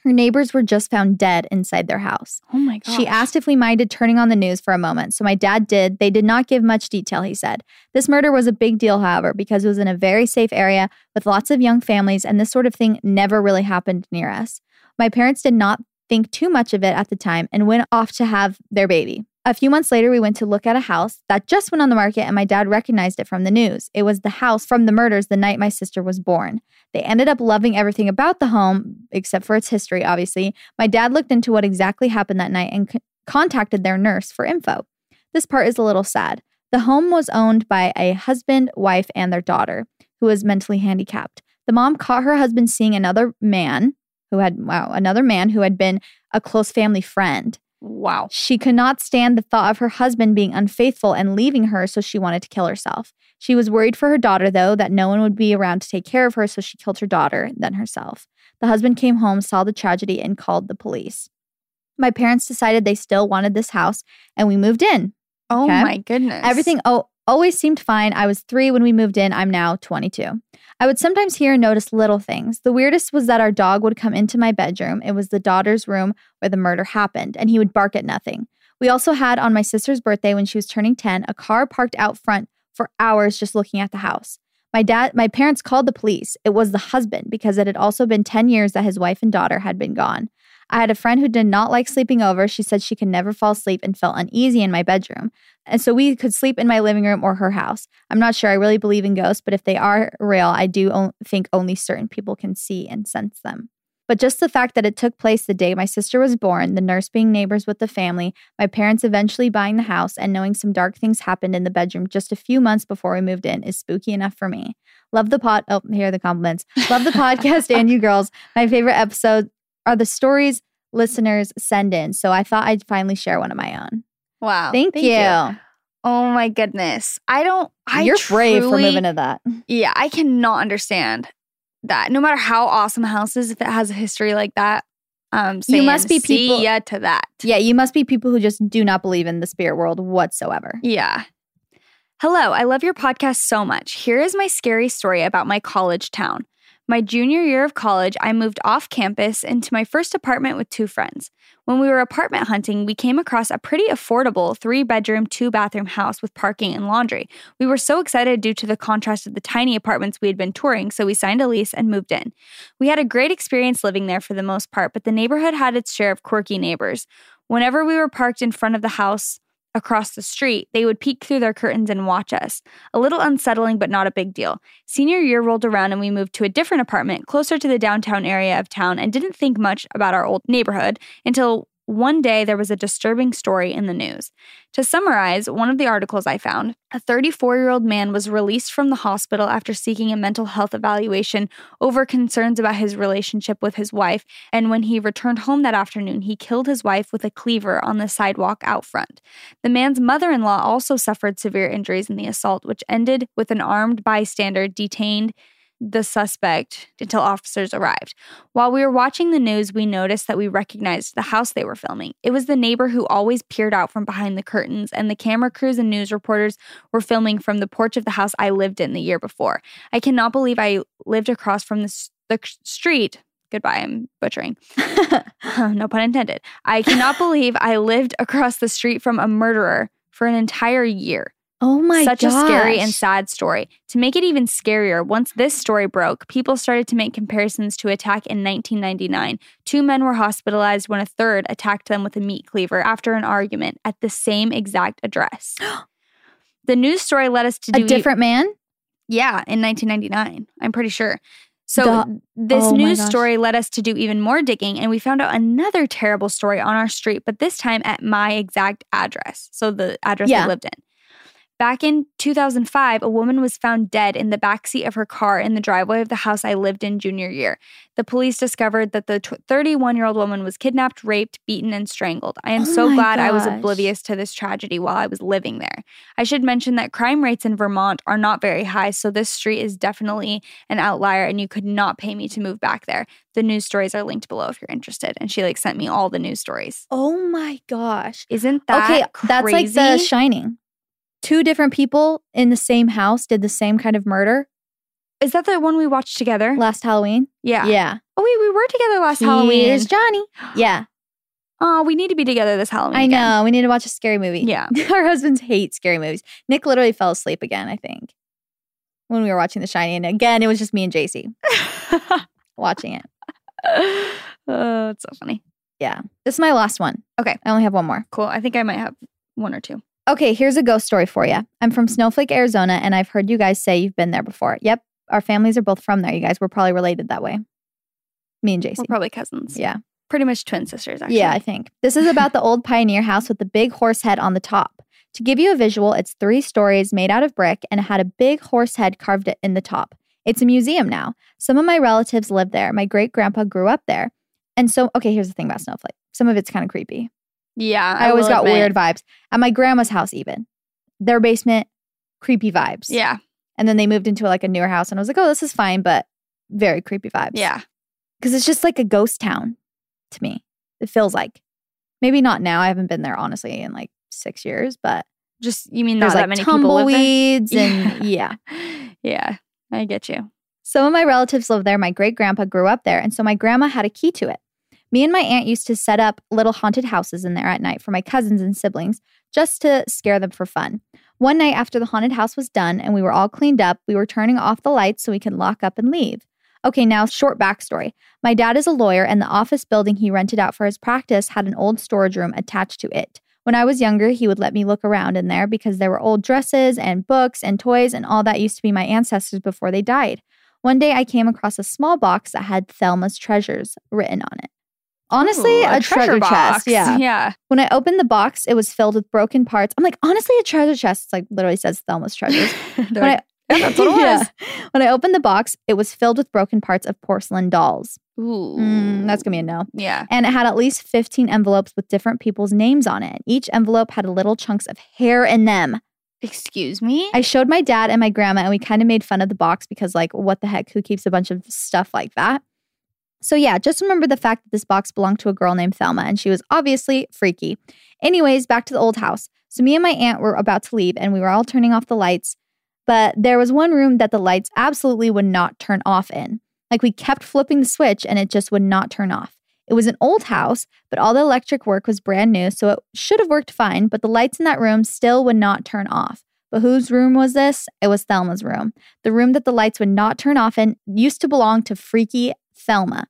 Her neighbors were just found dead inside their house. Oh my god. She asked if we minded turning on the news for a moment, so my dad did. They did not give much detail, he said. This murder was a big deal, however, because it was in a very safe area with lots of young families, and this sort of thing never really happened near us. My parents did not think too much of it at the time and went off to have their baby. A few months later, we went to look at a house that just went on the market, and my dad recognized it from the news. It was the house from the murders the night my sister was born. They ended up loving everything about the home, except for its history, obviously. My dad looked into what exactly happened that night and c- contacted their nurse for info. This part is a little sad. The home was owned by a husband, wife, and their daughter, who was mentally handicapped. The mom caught her husband seeing another man who had, wow, another man who had been a close family friend. Wow. She could not stand the thought of her husband being unfaithful and leaving her, so she wanted to kill herself. She was worried for her daughter, though, that no one would be around to take care of her, so she killed her daughter, then herself. The husband came home, saw the tragedy, and called the police. My parents decided they still wanted this house, and we moved in. Oh Okay. my goodness. Everything oh, always seemed fine. I was three when we moved in. I'm now 22. I would sometimes hear and notice little things. The weirdest was that our dog would come into my bedroom. It was the daughter's room where the murder happened, and he would bark at nothing. We also had on my sister's birthday when she was turning 10 a car parked out front for hours just looking at the house. My dad, my parents called the police. It was the husband because it had also been 10 years that his wife and daughter had been gone. I had a friend who did not like sleeping over. She said she could never fall asleep and felt uneasy in my bedroom. And so we could sleep in my living room or her house. I'm not sure I really believe in ghosts, but if they are real, I do o- think only certain people can see and sense them. But just the fact that it took place the day my sister was born, the nurse being neighbors with the family, my parents eventually buying the house, and knowing some dark things happened in the bedroom just a few months before we moved in is spooky enough for me. Love the pod. Oh, here are the compliments. Love the podcast and you girls. My favorite episodes are the stories listeners send in. So I thought I'd finally share one of my own. Wow. Thank, you. Oh my goodness. I don't I You're brave for moving to that. Yeah, I cannot understand that. No matter how awesome a house is, if it has a history like that, um, You must be people- ya to that. Yeah, you must be people who just do not believe in the spirit world whatsoever. Yeah. Hello, I love your podcast so much. Here is my scary story about my college town. My junior year of college, I moved off campus into my first apartment with two friends. When we were apartment hunting, we came across a pretty affordable three bedroom, two bathroom house with parking and laundry. We were so excited due to the contrast of the tiny apartments we had been touring, so we signed a lease and moved in. We had a great experience living there for the most part, but the neighborhood had its share of quirky neighbors. Whenever we were parked in front of the house, across the street, they would peek through their curtains and watch us. A little unsettling, but not a big deal. Senior year rolled around and we moved to a different apartment closer to the downtown area of town and didn't think much about our old neighborhood until one day there was a disturbing story in the news. To summarize, one of the articles I found, a 34 year old man was released from the hospital after seeking a mental health evaluation over concerns about his relationship with his wife. And when he returned home that afternoon, he killed his wife with a cleaver on the sidewalk out front. The man's mother in law also suffered severe injuries in the assault, which ended with an armed bystander detained the suspect until officers arrived. While we were watching the news, we noticed that we recognized the house they were filming. It was the neighbor who always peered out from behind the curtains, and the camera crews and news reporters were filming from the porch of the house I lived in the year before. I cannot believe I lived across from the, the street Goodbye. I'm butchering. no pun intended. I cannot believe I lived across the street from a murderer for an entire year. Oh my god. Such a scary and sad story. To make it even scarier, once this story broke, people started to make comparisons to attack in 1999. Two men were hospitalized when a third attacked them with a meat cleaver after an argument at the same exact address. the news story led us to do a different man. yeah, in 1999. I'm pretty sure. So The- this oh news story led us to do even more digging and we found out another terrible story on our street, but this time at my exact address. So the address Yeah. we lived in. Back in 2005, a woman was found dead in the backseat of her car in the driveway of the house I lived in junior year. The police discovered that the 31 year old woman was kidnapped, raped, beaten, and strangled. I am Oh so glad I was oblivious to this tragedy while I was living there. I should mention that crime rates in Vermont are not very high, so this street is definitely an outlier and you could not pay me to move back there. The news stories are linked below if you're interested. And she like sent me all the news stories. Oh my gosh. Isn't that okay, that's like the? Shining. Two different people in the same house did the same kind of murder Is that the one we watched together? last Halloween. yeah. Yeah. Oh wait, we were together last Halloween. Here's Johnny. Yeah. Oh, we need to be together this Halloween. I again. know. We need to watch a scary movie. Yeah. Our husbands hate scary movies. Nick literally fell asleep again, I think, when we were watching The Shining. And again, it was just me and Jaci watching it. oh, it's so funny. Yeah. This is my last one. Okay. I only have one more. Cool. I think I might have one or two. Okay, here's a ghost story for you. I'm from Snowflake, Arizona, and I've heard you guys say you've been there before. Yep. Our families are both from there. You guys were probably related that way. Me and Jaci. We're probably cousins. Yeah. Pretty much twin sisters, actually. Yeah, I think. This is about the old pioneer house with the big horse head on the top. To give you a visual, it's three stories made out of brick and it had a big horse head carved in the top. It's a museum now. Some of my relatives live there. My great grandpa grew up there. And so, okay, here's the thing about Snowflake. Some of it's kind of creepy. Yeah. I, always got admit. weird vibes. At my grandma's house, even their basement, creepy vibes. Yeah. And then they moved into like a newer house, and I was like, oh, this is fine, but very creepy vibes. Yeah. Because it's just like a ghost town to me. It feels like. Maybe not now. I haven't been there honestly in like six years, but Just, you mean there's that like many people live there? tumbleweeds and yeah. yeah. I get you. Some of my relatives live there. My great grandpa grew up there, and so my grandma had a key to it. Me and my aunt used to set up little haunted houses in there at night for my cousins and siblings just to scare them for fun. One night after the haunted house was done and we were all cleaned up, we were turning off the lights so we could lock up and leave. Okay, now short backstory. My dad is a lawyer, and the office building he rented out for his practice had an old storage room attached to it. When I was younger, he would let me look around in there because there were old dresses and books and toys and all that used to be my ancestors before they died. One day I came across a small box that had Thelma's treasures written on it. Honestly, Ooh, a, treasure, chest. Yeah. Yeah. When I opened the box, it was filled with broken parts. I'm like, honestly, a treasure chest. It's like literally says Thelma's treasures. When like, yeah, that's what it Yeah. When I opened the box, it was filled with broken parts of porcelain dolls. Ooh. Mm, that's gonna be a no. Yeah. And it had at least 15 envelopes with different people's names on it. Each envelope had little chunks of hair in them. Excuse me? I showed my dad and my grandma, and we kind of made fun of the box because, like, what the heck? Who keeps a bunch of stuff like that? So, yeah, just remember the fact that this box belonged to a girl named Thelma, and she was obviously freaky. Anyways, back to the old house. So, me and my aunt were about to leave, and we were all turning off the lights. But there was one room that the lights absolutely would not turn off in. Like, we kept flipping the switch, and it just would not turn off. It was an old house, but all the electric work was brand new, so it should have worked fine, but the lights in that room still would not turn off. But whose room was this? It was Thelma's room. The room that the lights would not turn off in used to belong to freaky Thelma.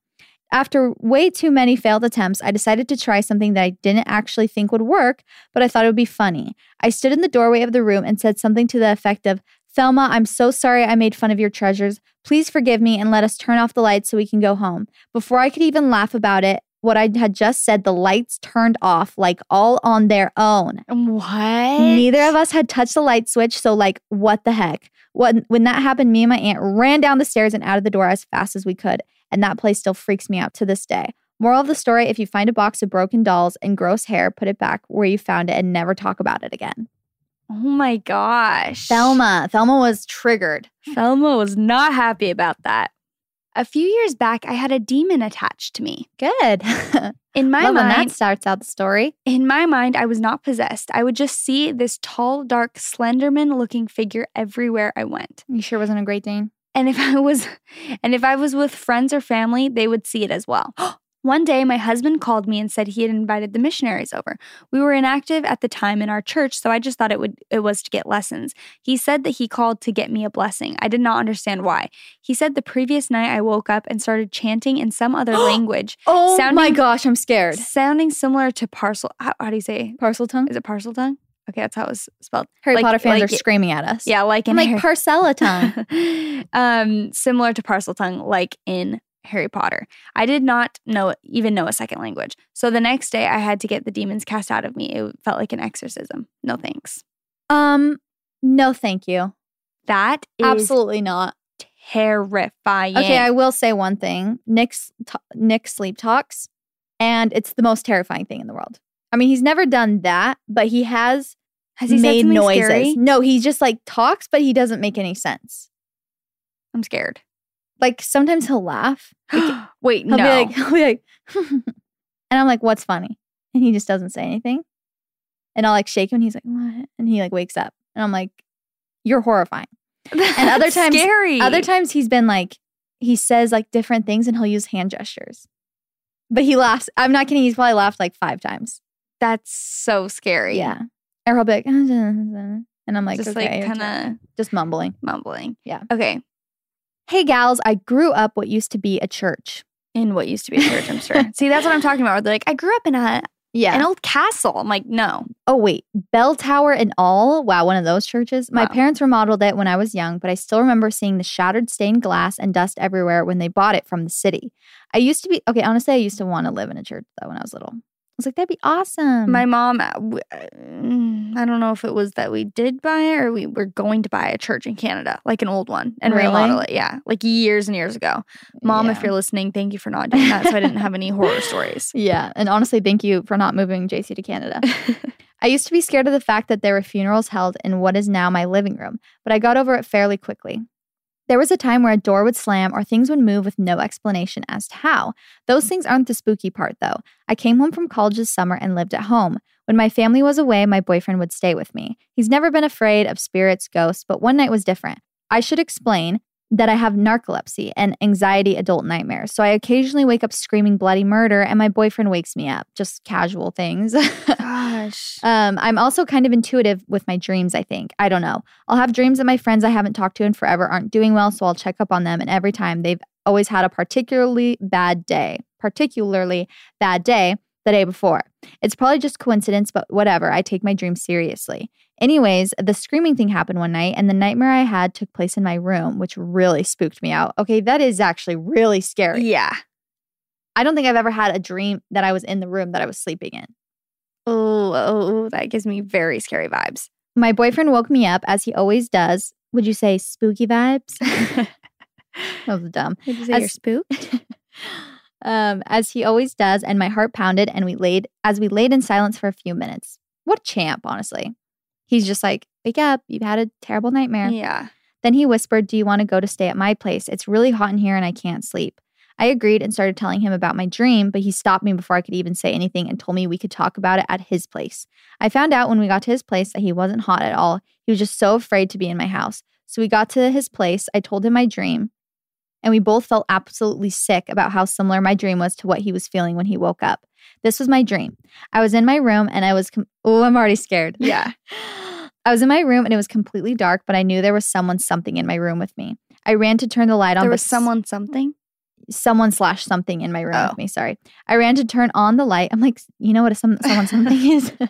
After way too many failed attempts, I decided to try something that I didn't actually think would work, but I thought it would be funny. I stood in the doorway of the room and said something to the effect of, Thelma, I'm so sorry I made fun of your treasures. Please forgive me and let us turn off the lights so we can go home. Before I could even laugh about it, what I had just said, the lights turned off like all on their own. What? Neither of us had touched the light switch, so like, what the heck? When when that happened, me and my aunt ran down the stairs and out of the door as fast as we could, and that place still freaks me out to this day. Moral of the story: If you find a box of broken dolls and gross hair, put it back where you found it and never talk about it again. Oh my gosh. Thelma, Thelma was triggered. Thelma was not happy about that. A few years back, I had a demon attached to me. Good. In my when that starts out the story. in my mind, I was not possessed. I would just see this tall, dark, Slenderman looking figure everywhere I went. You sure wasn't a Great Dane? And if I was and if I was with friends or family, they would see it as well. One day, my husband called me and said he had invited the missionaries over. We were inactive at the time in our church, so I just thought it would it was to get lessons. He said that he called to get me a blessing. I did not understand why. He said the previous night I woke up and started chanting in some other language, Oh my Sounding- gosh, I'm scared. sounding similar to parcel. How, how do you say? Parseltongue? Is it Parseltongue? Okay, that's how it was spelled. Harry Like- Potter fans like are screaming at us. Yeah, like in I'm like Harry- parcella tongue. um, similar to Parseltongue, like in Harry Potter. I did not know even know a second language. So the next day I had to get the demons cast out of me. It felt like an exorcism. No thanks. um, no, thank you. That is Absolutely not. terrifying. Okay, I will say one thing. Nick's t- Nick sleep talks, and it's the most terrifying thing in the world. I mean, he's never done that, but he has Has he made noises. scary? No, he just like talks, but he doesn't make any sense. I'm scared. Like sometimes he'll laugh. Wait, He'll no. be like, he'll be like, and I'm like, what's funny? And he just doesn't say anything. And I'll like shake him, and he's like, what? And he like wakes up, and I'm like, you're horrifying. and other times- scary. Other times he's been like, he says like different things, and he'll use hand gestures. But he laughs. I'm not kidding. He's probably laughed like five times. That's so scary. Yeah. Or he'll be like, and I'm like, just okay, like kind of just mumbling. mumbling. Yeah. Okay. Hey, gals, I grew up what used to be a church. In what used to be a church, I'm sure. See, that's what I'm talking about. They're like, I grew up in a Yeah. an old castle. I'm like, no. Oh, wait. Bell Tower and all? Wow, one of those churches? My Wow. parents remodeled it when I was young, but I still remember seeing the shattered stained glass and dust everywhere when they bought it from the city. I used to be, okay, honestly, I used to want to live in a church though when I was little. I was like, that'd be awesome. My mom, uh, uh, I don't know if it was that we did buy it or we were going to buy a church in Canada, like an old one, and Really? remodel it. Yeah, like years and years ago. Mom, if you're listening, thank you for not doing that, so I didn't have any horror stories. Yeah. And honestly, thank you for not moving Jaci to Canada. I used to be scared of the fact that there were funerals held in what is now my living room, but I got over it fairly quickly. There was a time where a door would slam or things would move with no explanation as to how. Those things aren't the spooky part, though. I came home from college this summer and lived at home. When my family was away, my boyfriend would stay with me. He's never been afraid of spirits, ghosts, but one night was different. I should explain that I have narcolepsy and anxiety adult nightmares. So I occasionally wake up screaming bloody murder and my boyfriend wakes me up. Just casual things. Gosh. Um, I'm also kind of intuitive with my dreams, I think. I don't know. I'll have dreams that my friends I haven't talked to in forever aren't doing well, so I'll check up on them. And every time they've always had a particularly bad day, particularly bad day the day before. It's probably just coincidence, but whatever. I take my dreams seriously. Anyways, the screaming thing happened one night, and the nightmare I had took place in my room, which really spooked me out. Okay, that is actually really scary. Yeah. I don't think I've ever had a dream that I was in the room that I was sleeping in. Oh, oh, that gives me very scary vibes. My boyfriend woke me up as he always does. Would you say spooky vibes? that was dumb. Did you say As- you're spooked? um, as he always does, and my heart pounded, and we laid as we laid in silence for a few minutes. What a champ, honestly. He's just like, wake up, you've had a terrible nightmare. Yeah. Then he whispered, Do you want to go to stay at my place? It's really hot in here and I can't sleep. I agreed and started telling him about my dream, but he stopped me before I could even say anything and told me we could talk about it at his place. I found out when we got to his place that he wasn't hot at all. He was just so afraid to be in my house. So we got to his place. I told him my dream, and we both felt absolutely sick about how similar my dream was to what he was feeling when he woke up. This was my dream. I was in my room and I was, com- oh, I'm already scared. Yeah. I was in my room and it was completely dark, but I knew there was someone something in my room with me. I ran to turn the light on. There was someone something. someone slash something in my room Oh. with me. Sorry. I ran to turn on the light. I'm like, you know what a some, someone something is?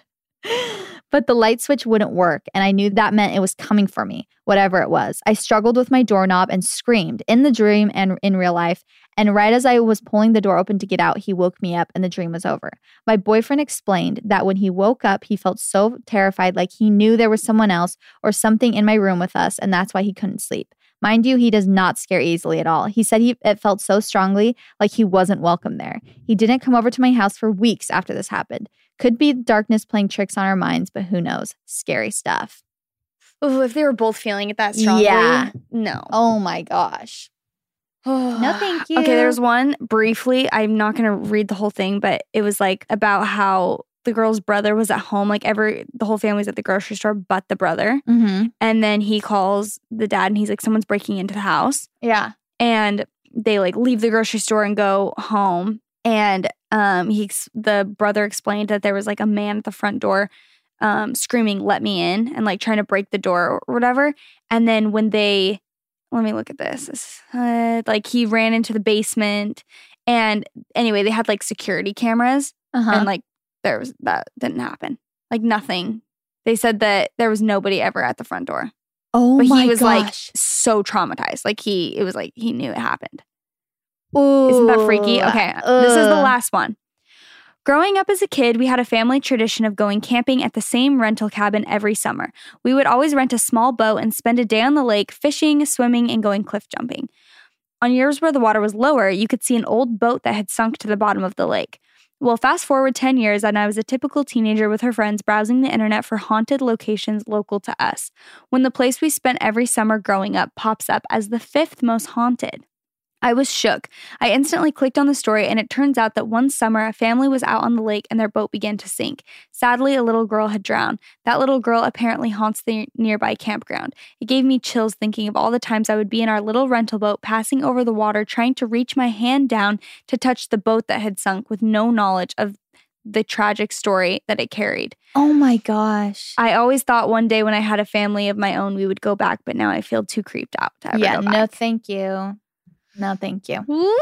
but the light switch wouldn't work. And I knew that meant it was coming for me, whatever it was. I struggled with my doorknob and screamed in the dream and in real life. And right as I was pulling the door open to get out, he woke me up and the dream was over. My boyfriend explained that when he woke up, he felt so terrified, like he knew there was someone else or something in my room with us, and that's why he couldn't sleep. Mind you, he does not scare easily at all. He said he it felt so strongly like he wasn't welcome there. He didn't come over to my house for weeks after this happened. Could be darkness playing tricks on our minds, but who knows? Scary stuff. Oh, if they were both feeling it that strongly. Yeah. No. Oh my gosh. No, thank you. Okay, there's one briefly. I'm not going to read the whole thing, but it was like about how the girl's brother was at home. Like every the whole family's at the grocery store, but the brother. Mm-hmm. And then he calls the dad, and he's like, "Someone's breaking into the house." Yeah. and they like leave the grocery store and go home and um he the brother explained that there was like a man at the front door um screaming let me in and like trying to break the door or whatever and then when they let me look at this uh, like he ran into the basement and anyway they had like security cameras Uh-huh. and like there was that didn't happen like nothing they said that there was nobody ever at the front door oh but my he was like gosh. so traumatized. Like he, it was like he knew it happened. Isn't that freaky? Ooh, Okay, this is the last one. Growing up as a kid, we had a family tradition of going camping at the same rental cabin every summer. We would always rent a small boat and spend a day on the lake fishing, swimming, and going cliff jumping. On years where the water was lower, you could see an old boat that had sunk to the bottom of the lake. Well, fast forward 10 years, and I was a typical teenager with her friends browsing the internet for haunted locations local to us, when the place we spent every summer growing up pops up as the fifth most haunted. I was shook. I instantly clicked on the story, and it turns out that one summer a family was out on the lake and their boat began to sink. Sadly, a little girl had drowned. That little girl apparently haunts the nearby campground. It gave me chills thinking of all the times I would be in our little rental boat passing over the water, trying to reach my hand down to touch the boat that had sunk with no knowledge of the tragic story that it carried. Oh my gosh. I always thought one day when I had a family of my own, we would go back, but now I feel too creeped out to ever yeah, no, thank you. No, thank you. Ooh,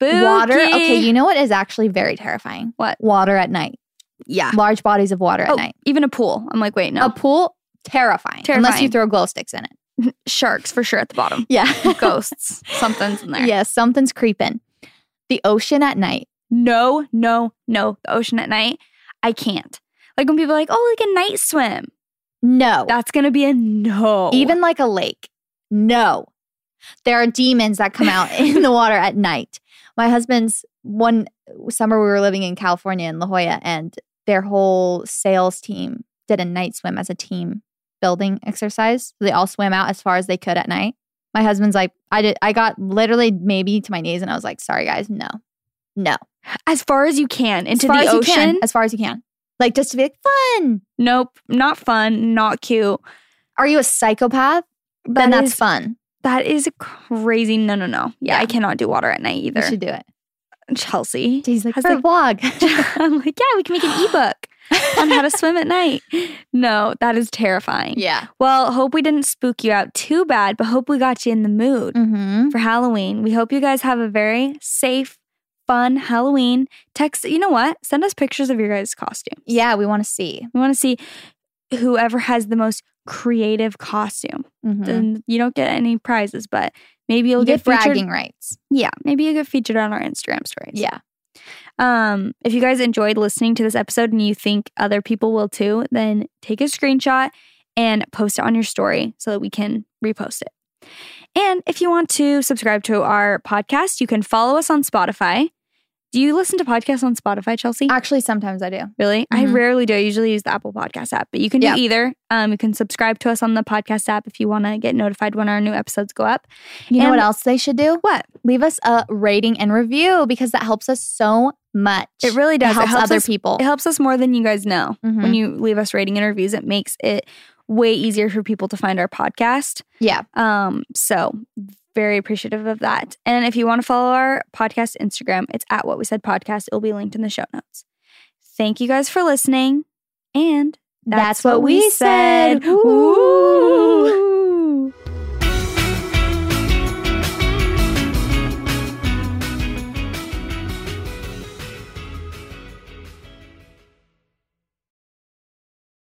Water. Okay, you know what is actually very terrifying? What? Water at night. Yeah. Large bodies of water at Oh, night. even a pool. I'm like, wait, no. A pool, terrifying. terrifying. Unless you throw glow sticks in it. Sharks for sure at the bottom. Yeah. Ghosts. Something's in there. Yeah, something's creeping. The ocean at night. No, no, no. The ocean at night, I can't. Like when people are like, oh, like a night swim. No. That's gonna be a no. Even like a lake. No. There are demons that come out in the water at night. My husband's one summer we were living in California in La Jolla and their whole sales team did a night swim as a team building exercise. They all swam out as far as they could at night. My husband's like, I did I got literally maybe to my knees and I was like, sorry guys, no. No. as far as you can into the you can. ocean. As far as you can. Like just to be like, fun. Nope, not fun, not cute. Are you a psychopath? That then that's is- fun. That is crazy. No, no, no. Yeah, Yeah. I cannot do water at night either. You should do it. Chelsey. He's like, for a the- vlog. I'm like, yeah, we can make an ebook on how to swim at night. No, that is terrifying. yeah. Well, hope we didn't spook you out too bad, but hope we got you in the mood Mm-hmm. for Halloween. We hope you guys have a very safe, fun Halloween. Text, you know what? Send us pictures of your guys' costumes. Yeah, we want to see. We want to see whoever has the most creative costume. Mhm. Then you don't get any prizes, but maybe you'll You get, get featured. bragging rights. Yeah, maybe you get featured on our Instagram stories. Yeah. Um, if you guys enjoyed listening to this episode and you think other people will too, then take a screenshot and post it on your story so that we can repost it. And if you want to subscribe to our podcast, you can follow us on Spotify. Do you listen to podcasts on Spotify, Chelsey? Actually, sometimes I do. Really? I Mhm. rarely do. I usually use the Apple Podcast app, but you can Yeah. do either. Um, you can subscribe to us on the podcast app if you want to get notified when our new episodes go up. You know what else they should do? What? Leave us a rating and review because that helps us so much. It really does. It helps, other us, people. It helps us more than you guys know. When Mhm. you leave us rating and reviews, it makes it way easier for people to find our podcast. yeah. Um, so very appreciative of that. And if you want to follow our podcast Instagram, it's at what we said podcast. It'll be linked in the show notes. Thank you guys for listening. And That's, what we said. Woo!